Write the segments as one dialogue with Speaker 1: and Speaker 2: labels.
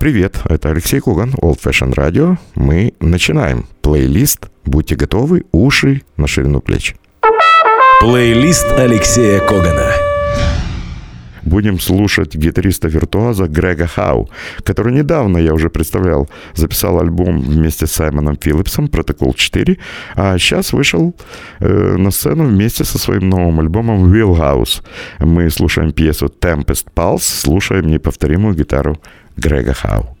Speaker 1: Привет, это Алексей Коган, Old Fashion Radio. Мы начинаем плейлист. Будьте готовы, уши на ширину плеч.
Speaker 2: Плейлист Алексея Когана.
Speaker 1: Будем слушать гитариста-виртуоза Грега Хау, который недавно, я уже представлял, записал альбом вместе с Саймоном Филлипсом «Протокол 4», а сейчас вышел э, на сцену вместе со своим новым альбомом «Wheelhouse». Мы слушаем пьесу «Tempest Pulse», слушаем неповторимую гитару Грега Хау.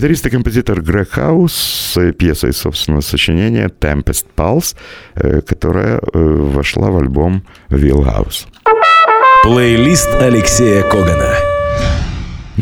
Speaker 1: Гитарист и композитор Грег Хаус с пьесой собственного сочинения «Tempest Pulse», э, которая э, вошла в альбом «Wheelhouse».
Speaker 2: Плейлист Алексея Когана –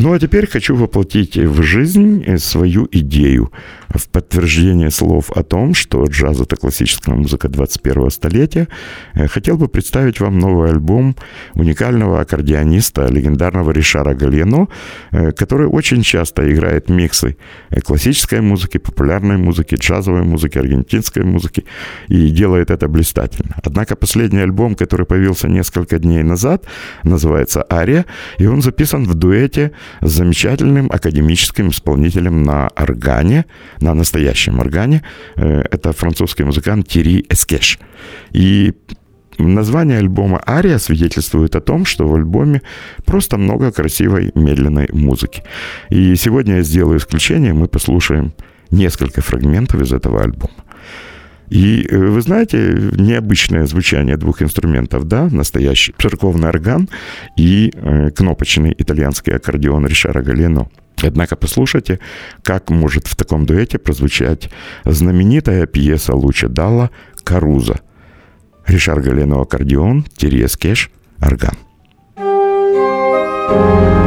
Speaker 1: ну а теперь хочу воплотить в жизнь свою идею в подтверждение слов о том, что джаз — это классическая музыка 21-го столетия. Э, хотел бы представить вам новый альбом уникального аккордеониста, легендарного Ришара Гальяно, э, который очень часто играет миксы э, классической музыки, популярной музыки, джазовой музыки, аргентинской музыки и делает это блистательно. Однако последний альбом, который появился несколько дней назад, называется «Ария», и он записан в дуэте с замечательным академическим исполнителем на органе, на настоящем органе. Э, это французский музыкант Тири Эскеш. И Название альбома «Ария» свидетельствует о том, что в альбоме просто много красивой медленной музыки. И сегодня я сделаю исключение, мы послушаем несколько фрагментов из этого альбома. И э, вы знаете, необычное звучание двух инструментов, да, настоящий церковный орган и э, кнопочный итальянский аккордеон Ришара Галено. Однако послушайте, как может в таком дуэте прозвучать знаменитая пьеса Луча Далла «Каруза». Ришар Галено аккордеон, Терес Кеш, орган. Вот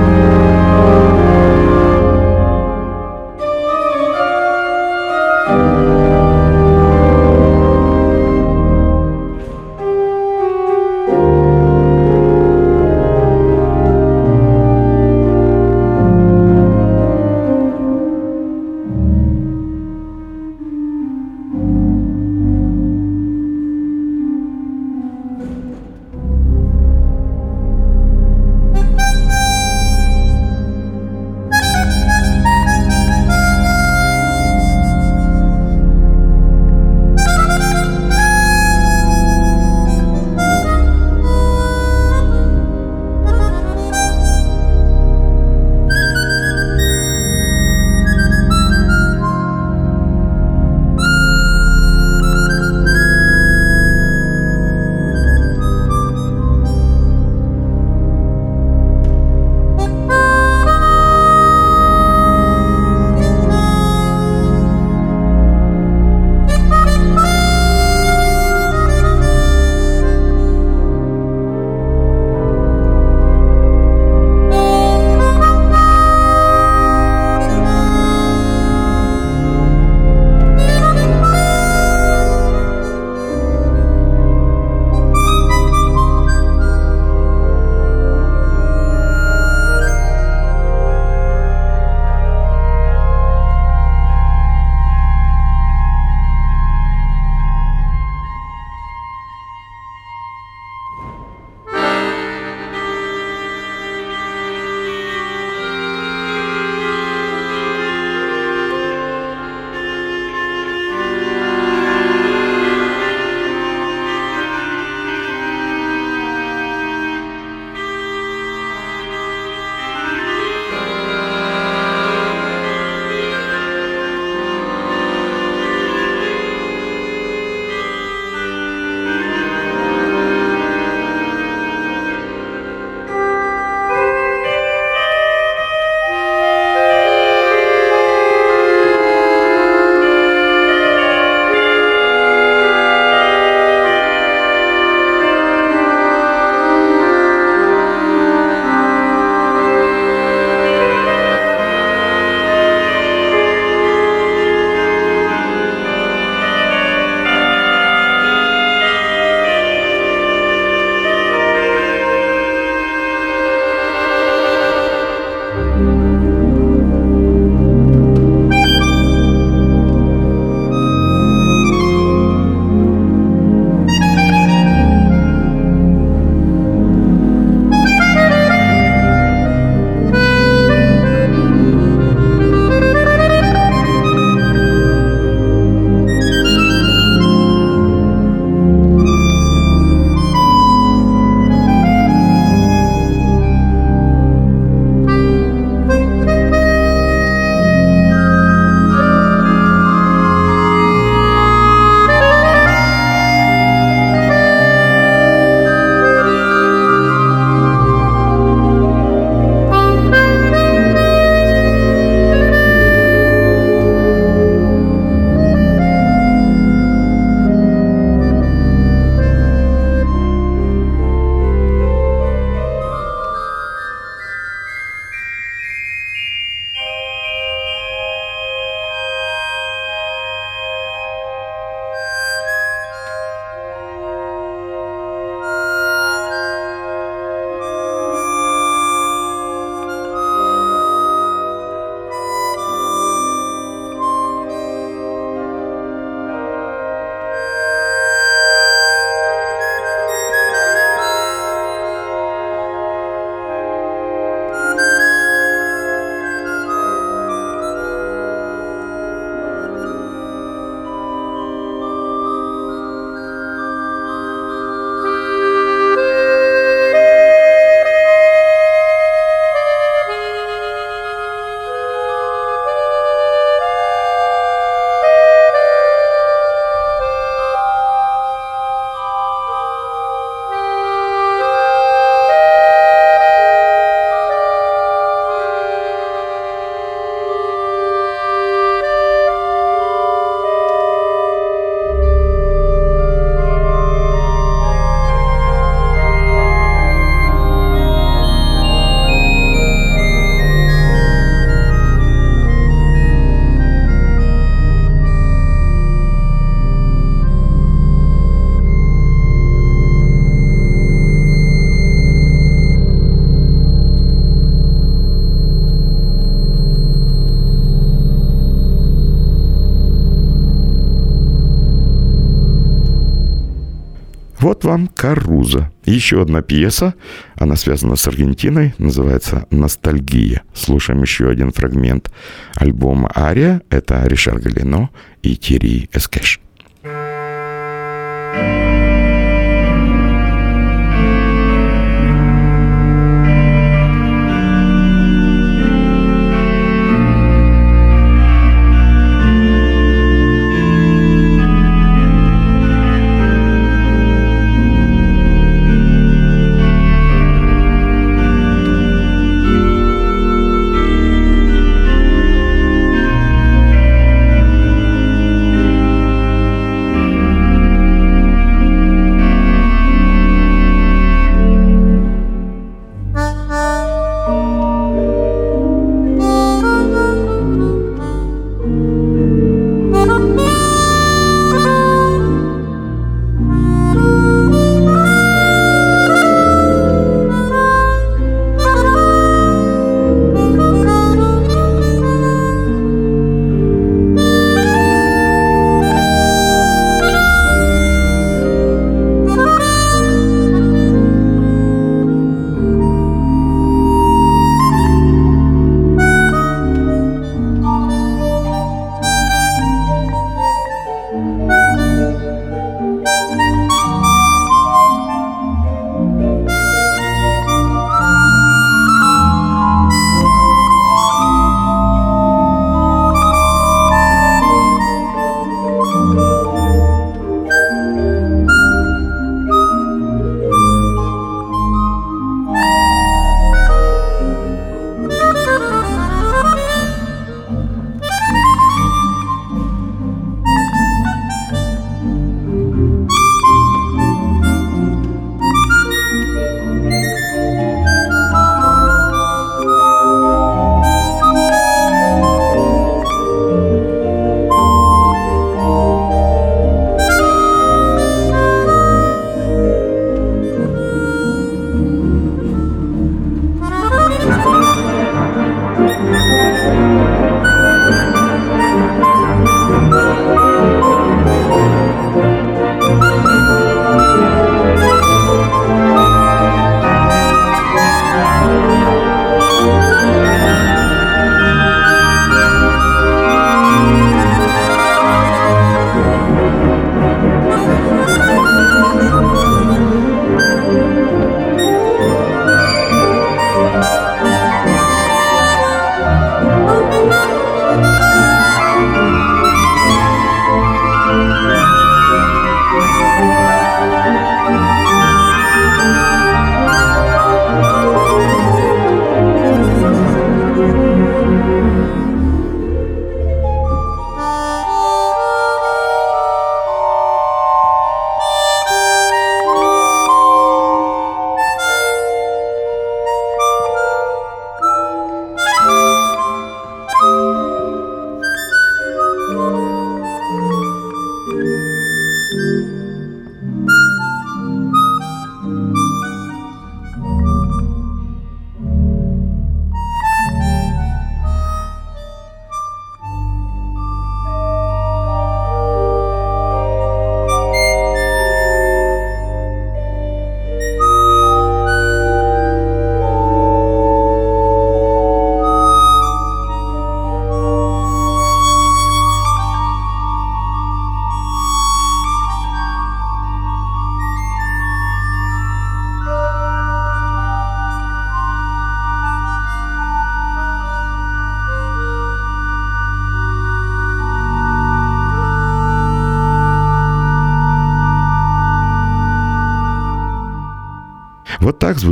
Speaker 1: Еще одна пьеса, она связана с Аргентиной, называется «Ностальгия». Слушаем еще один фрагмент альбома «Ария». Это Ришар Галино и Тири Эскеш.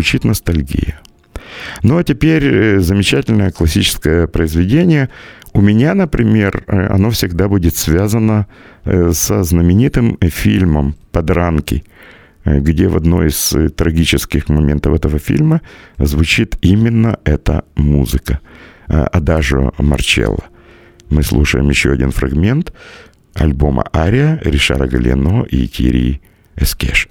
Speaker 1: Звучит ностальгия. Ну а теперь э, замечательное классическое произведение. У меня, например, э, оно всегда будет связано э, со знаменитым фильмом «Подранки», где в одной из трагических моментов этого фильма звучит именно эта музыка. Адажо Марчелло. Мы слушаем еще один фрагмент альбома «Ария» Ришара Галено и Кири Эскеш.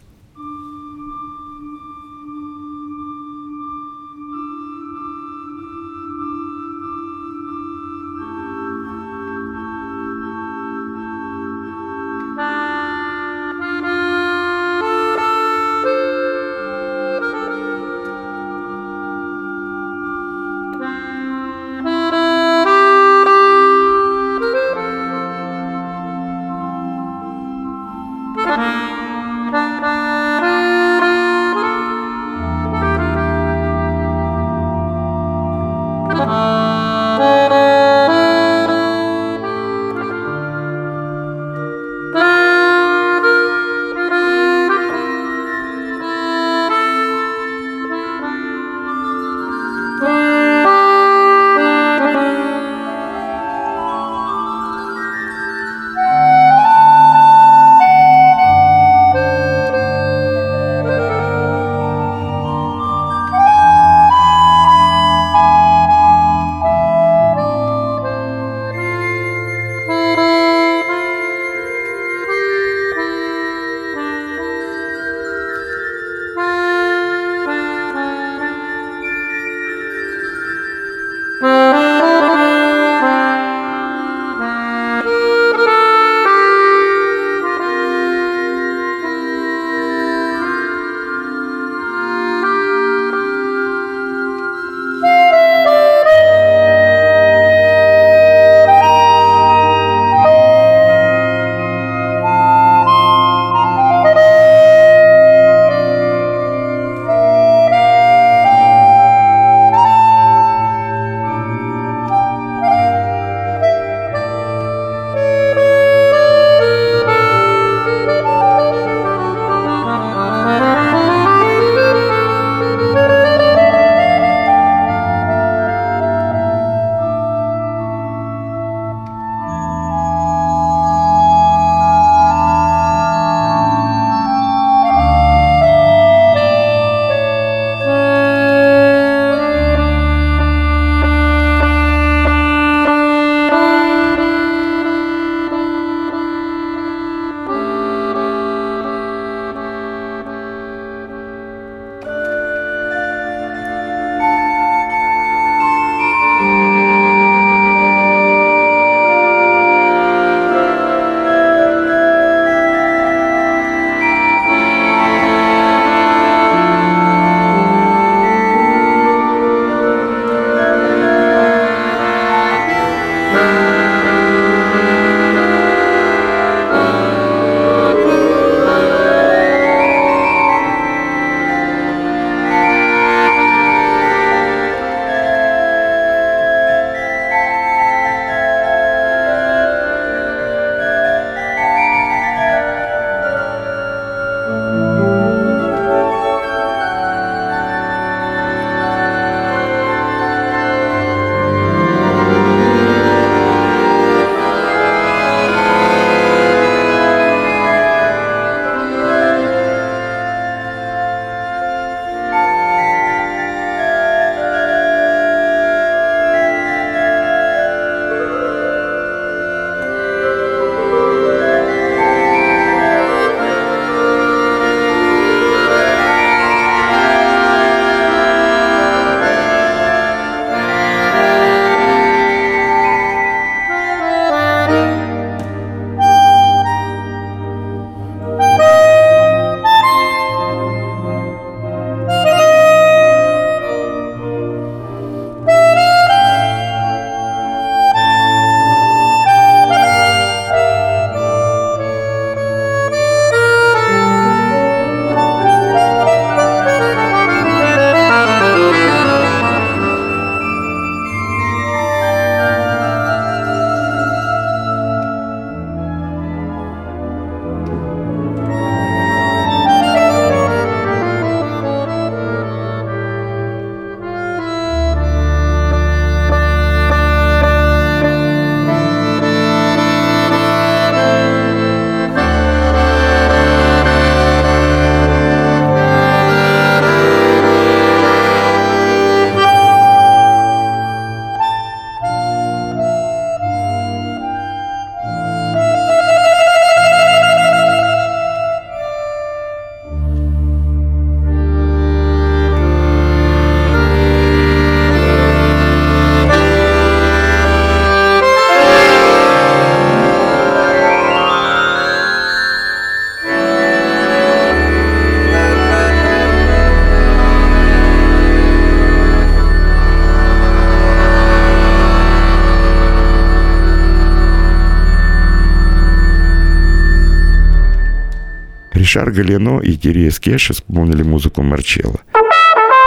Speaker 1: Ришар Галино и Кирия Скеш исполнили музыку Марчелла.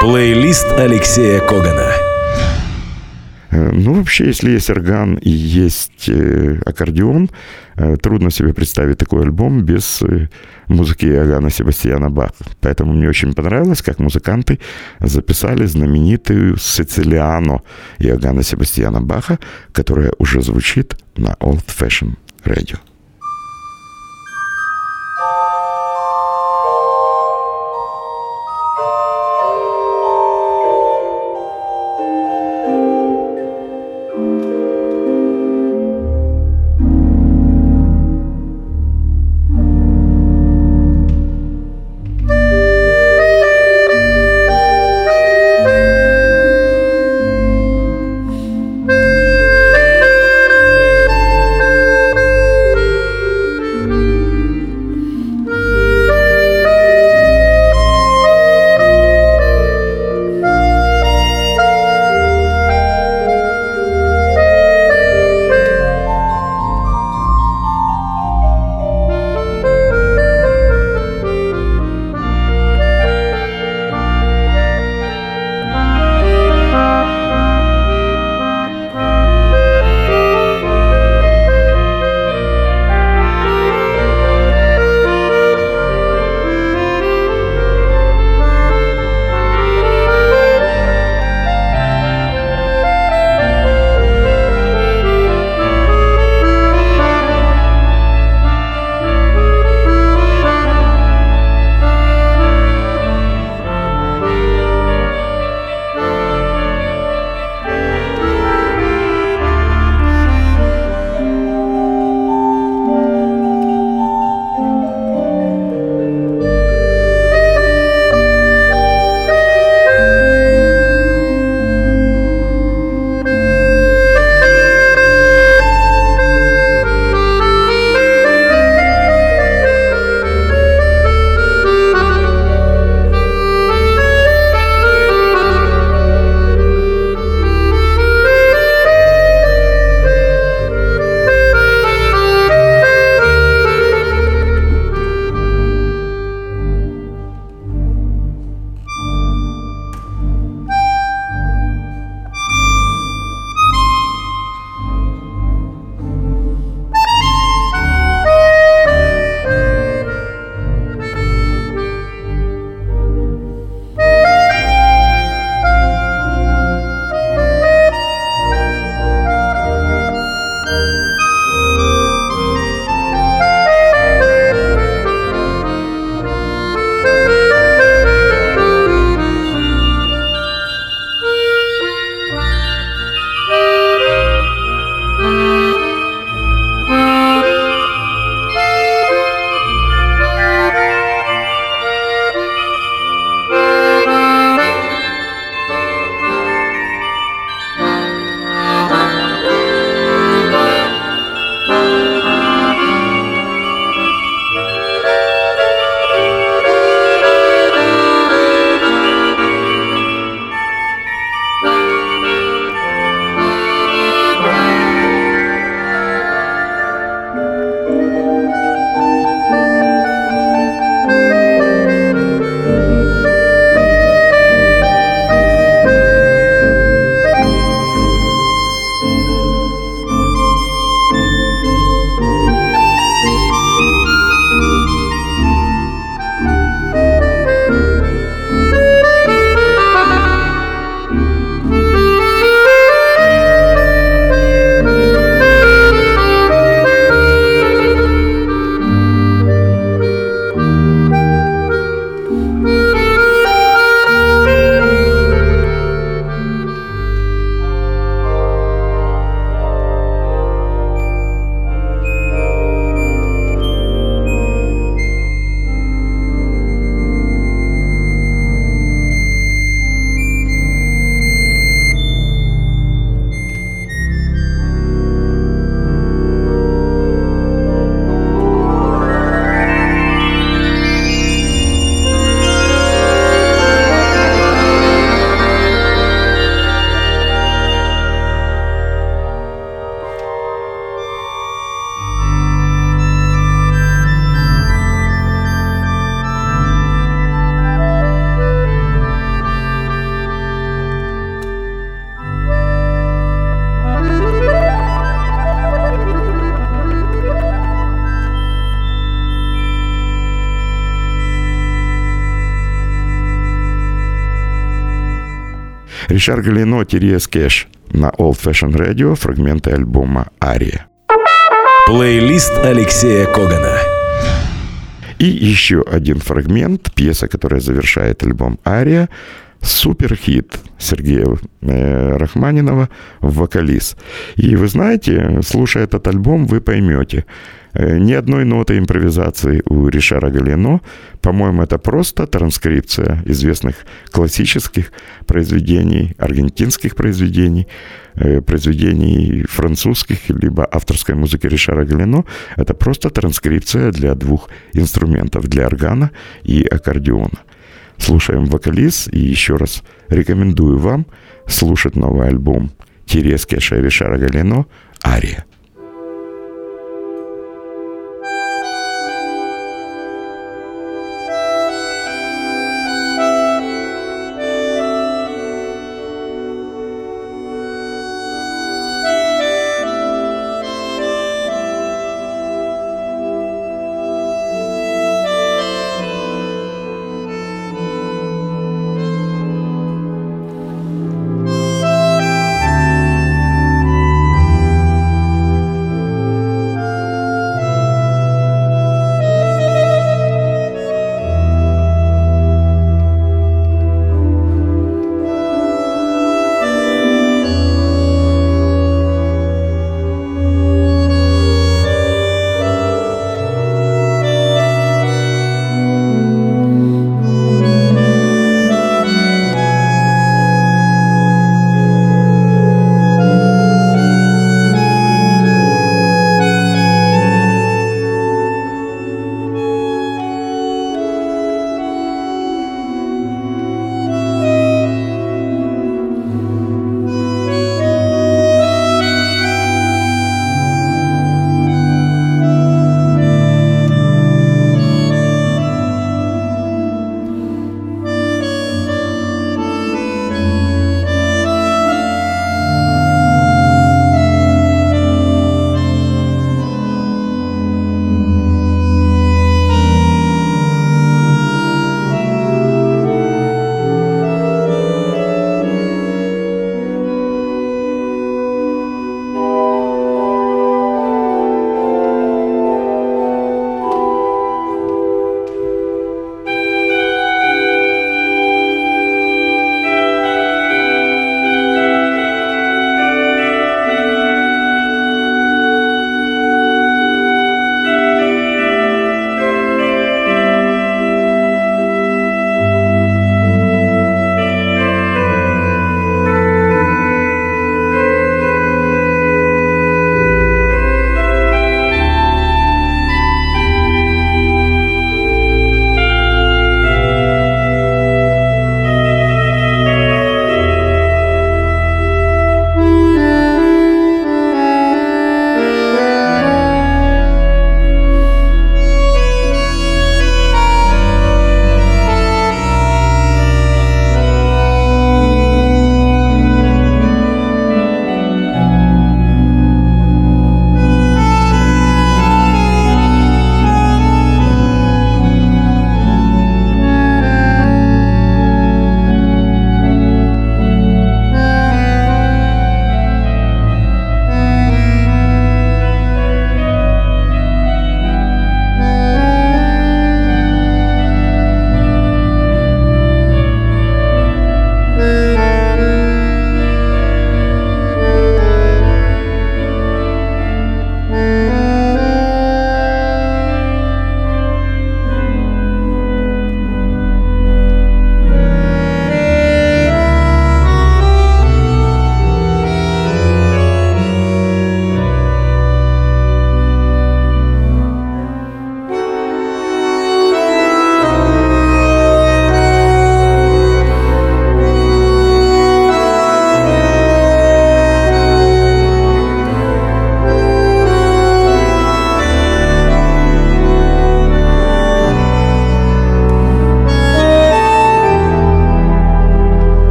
Speaker 2: Плейлист Алексея Когана.
Speaker 1: Э, ну, вообще, если есть орган и есть э, аккордеон, э, трудно себе представить такой альбом без музыки Иоганна Себастьяна Баха. Поэтому мне очень понравилось, как музыканты записали знаменитую «Сицилиано» Иоганна Себастьяна Баха, которая уже звучит на Old Fashion Radio. Ришар Галино, Тириес Кэш на Old Fashion Radio, фрагменты альбома «Ария».
Speaker 2: Плейлист Алексея Когана.
Speaker 1: И еще один фрагмент, пьеса, которая завершает альбом «Ария», суперхит Сергея э, Рахманинова «Вокалист». И вы знаете, слушая этот альбом, вы поймете, э, ни одной ноты импровизации у Ришара Галино. По-моему, это просто транскрипция известных классических произведений, аргентинских произведений, э, произведений французских, либо авторской музыки Ришара Галино. Это просто транскрипция для двух инструментов, для органа и аккордеона. Слушаем вокалист и еще раз рекомендую вам слушать новый альбом Терески Ришара Галино «Ария».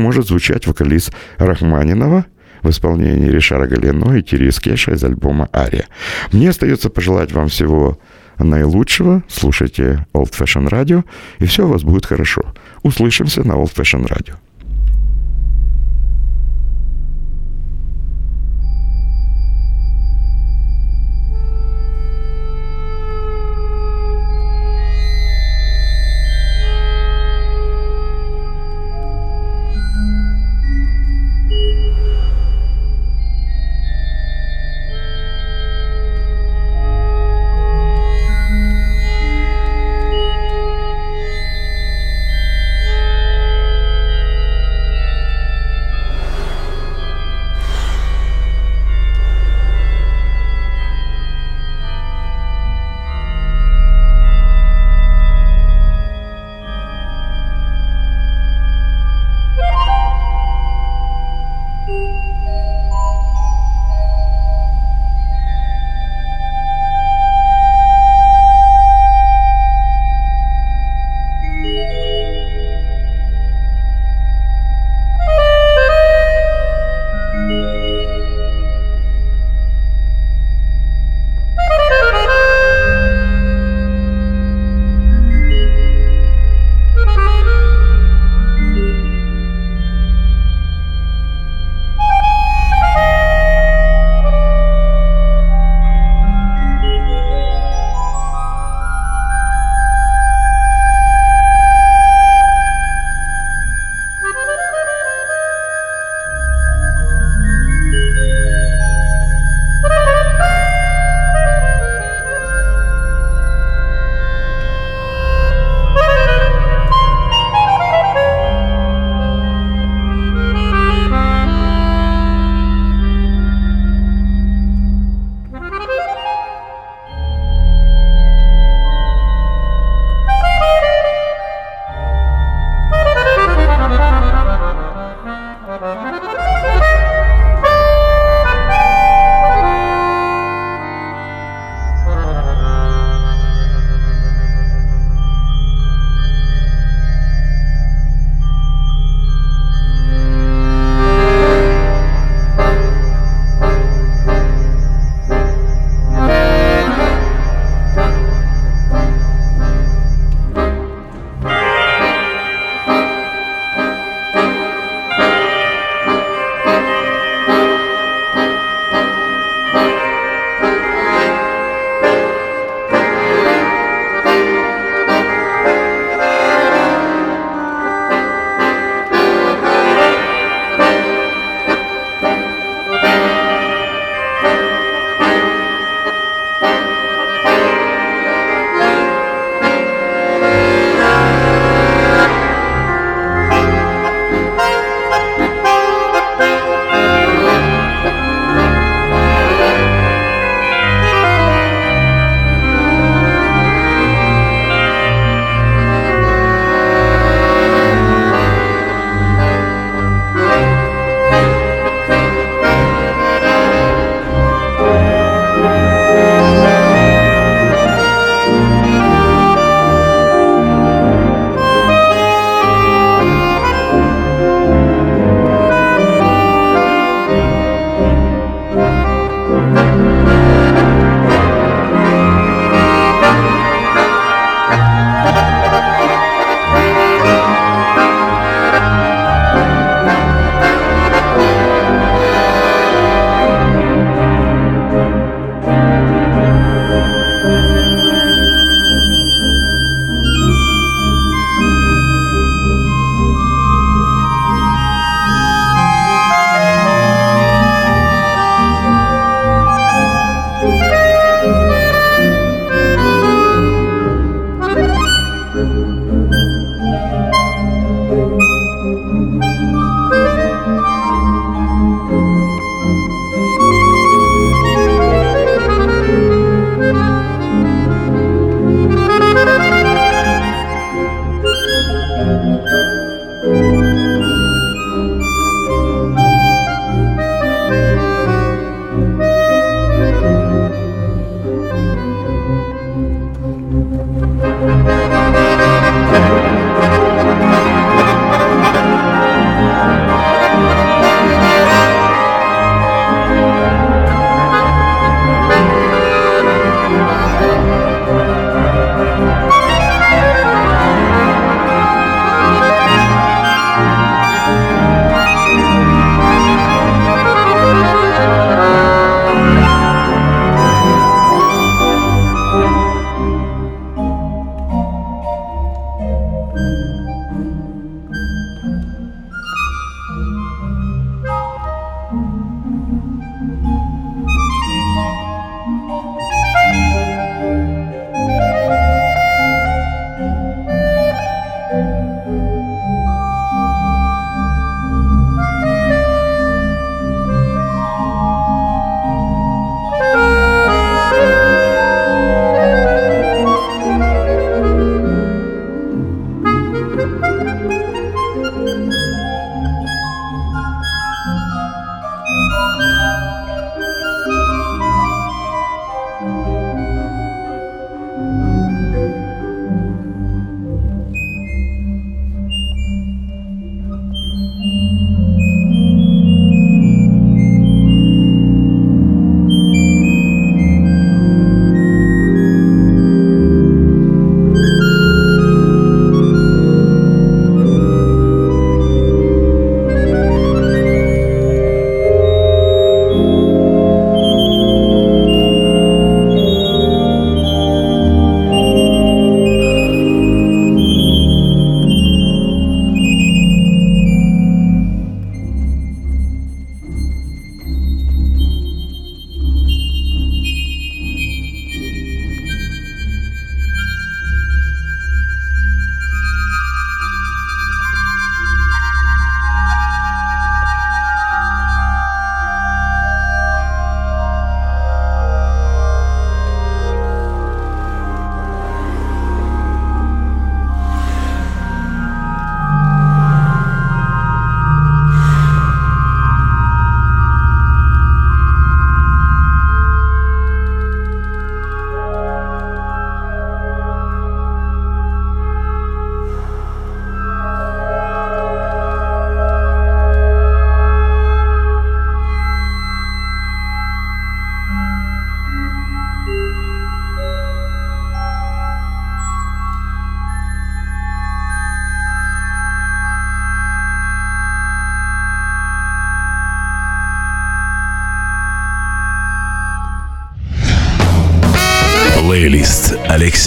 Speaker 1: Может звучать вокалист Рахманинова в исполнении Ришара Галино и Тири Кеша из альбома «Ария». Мне остается пожелать вам всего наилучшего. Слушайте Old Fashion Radio, и все у вас будет хорошо. Услышимся на Old Fashion Radio.